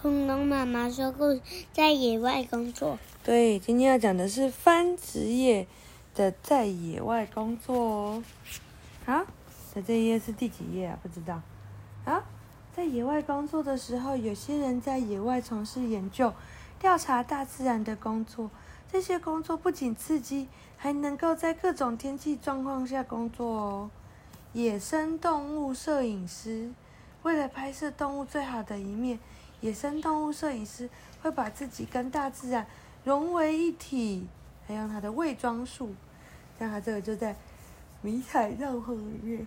恐龙妈妈说故事，在野外工作。对，今天要讲的是番职业的在野外工作哦。好，在这一页是第几页啊？不知道。好，在野外工作的时候，有些人在野外从事研究、调查大自然的工作。这些工作不仅刺激，还能够在各种天气状况下工作哦。野生动物摄影师为了拍摄动物最好的一面，野生动物摄影师会把自己跟大自然融为一体，还用他的伪装术，像他这个就在迷彩帐篷里面，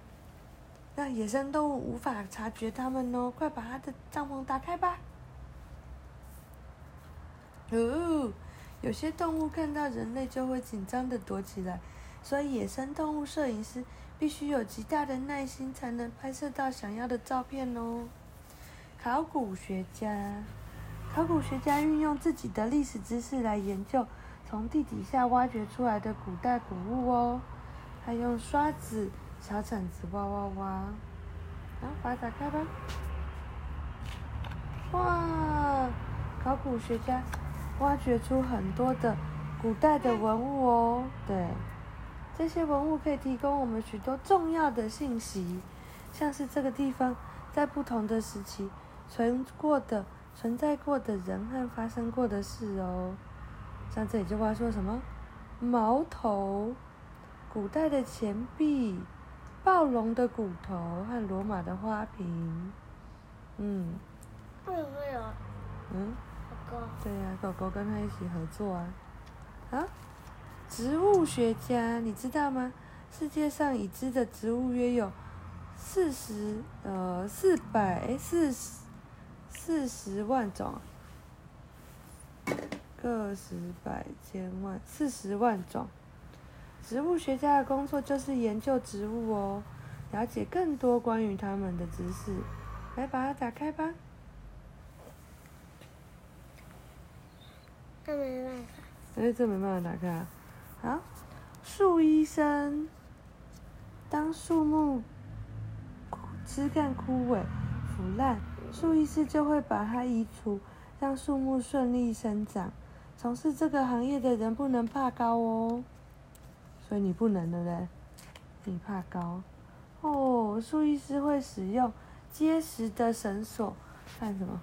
让野生动物无法察觉他们哦。快把他的帐篷打开吧！哦。有些动物看到人类就会紧张的躲起来，所以野生动物摄影师必须有极大的耐心，才能拍摄到想要的照片哦。考古学家，考古学家运用自己的历史知识来研究从地底下挖掘出来的古代古物哦。他用刷子、小铲子挖挖挖，然后把它打开吧。哇，考古学家。挖掘出很多的古代的文物哦，对，这些文物可以提供我们许多重要的信息，像是这个地方在不同的时期存过的、存在过的人和发生过的事哦。像这里就话说什么矛头、古代的钱币、暴龙的骨头和罗马的花瓶，嗯。会不会有？嗯。对呀，狗狗跟他一起合作啊。啊，植物学家，你知道吗？世界上已知的植物约有四十呃四百四十四十万种，个十百千万四十万种。植物学家的工作就是研究植物哦，了解更多关于它们的知识。来，把它打开吧。这没办法。哎，这没办法打开啊！好，树医生，当树木枝干枯萎、腐烂，树医师就会把它移除，让树木顺利生长。从事这个行业的人不能怕高哦，所以你不能，对不对？你怕高哦。树医师会使用结实的绳索，看什么？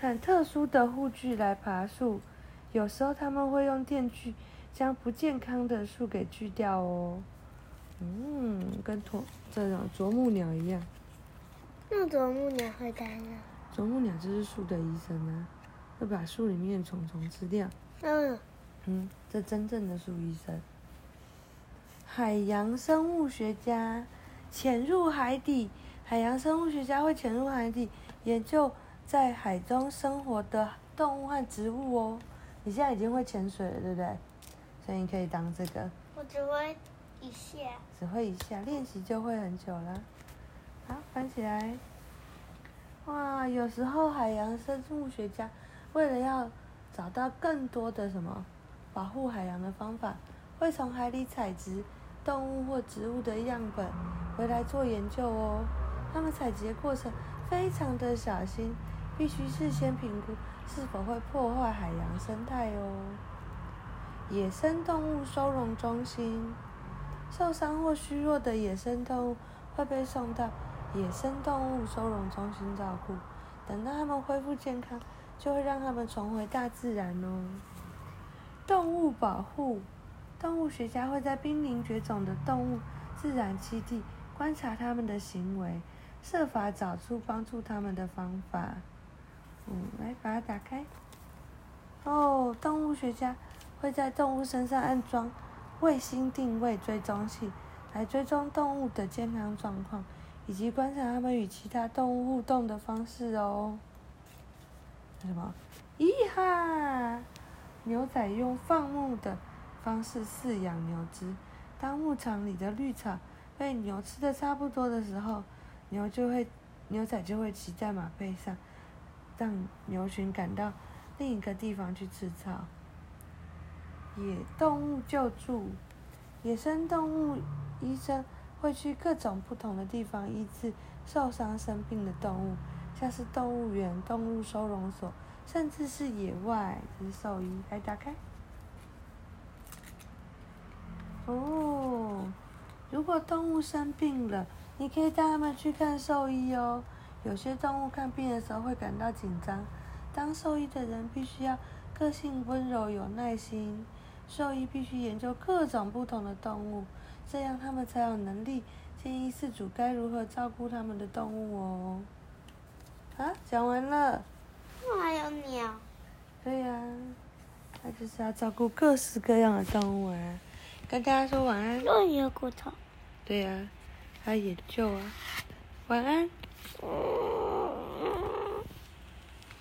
看特殊的护具来爬树。有时候他们会用电锯将不健康的树给锯掉哦。嗯，跟啄这种啄木鸟一样。那啄木鸟会干呢啄木鸟就是树的医生啊，会把树里面虫虫吃掉。嗯。嗯，这真正的树医生。海洋生物学家潜入海底，海洋生物学家会潜入海底研究在海中生活的动物和植物哦。你现在已经会潜水了，对不对？所以你可以当这个。我只会一下。只会一下，练习就会很久了。翻起来。哇，有时候海洋生物学家为了要找到更多的什么保护海洋的方法，会从海里采集动物或植物的样本回来做研究哦。他们采集的过程非常的小心，必须事先评估。是否会破坏海洋生态哦？野生动物收容中心，受伤或虚弱的野生动物会被送到野生动物收容中心照顾。等到它们恢复健康，就会让它们重回大自然哦。动物保护，动物学家会在濒临绝种的动物自然栖地观察它们的行为，设法找出帮助它们的方法。嗯，来把它打开。哦，动物学家会在动物身上安装卫星定位追踪器，来追踪动物的健康状况，以及观察它们与其他动物互动的方式哦。什么？咦哈！牛仔用放牧的方式饲养牛只，当牧场里的绿草被牛吃的差不多的时候，牛就会牛仔就会骑在马背上。让牛群赶到另一个地方去吃草。野动物救助，野生动物医生会去各种不同的地方医治受伤生病的动物，像是动物园、动物收容所，甚至是野外，这是兽医。来打开。哦，如果动物生病了，你可以带它们去看兽医哦。有些动物看病的时候会感到紧张，当兽医的人必须要个性温柔、有耐心。兽医必须研究各种不同的动物，这样他们才有能力建议饲主该如何照顾他们的动物哦。啊，讲完了。还有鸟。对呀，他就是要照顾各式各样的动物啊。跟大家说晚安。又有骨头。对呀，他研究啊。晚安。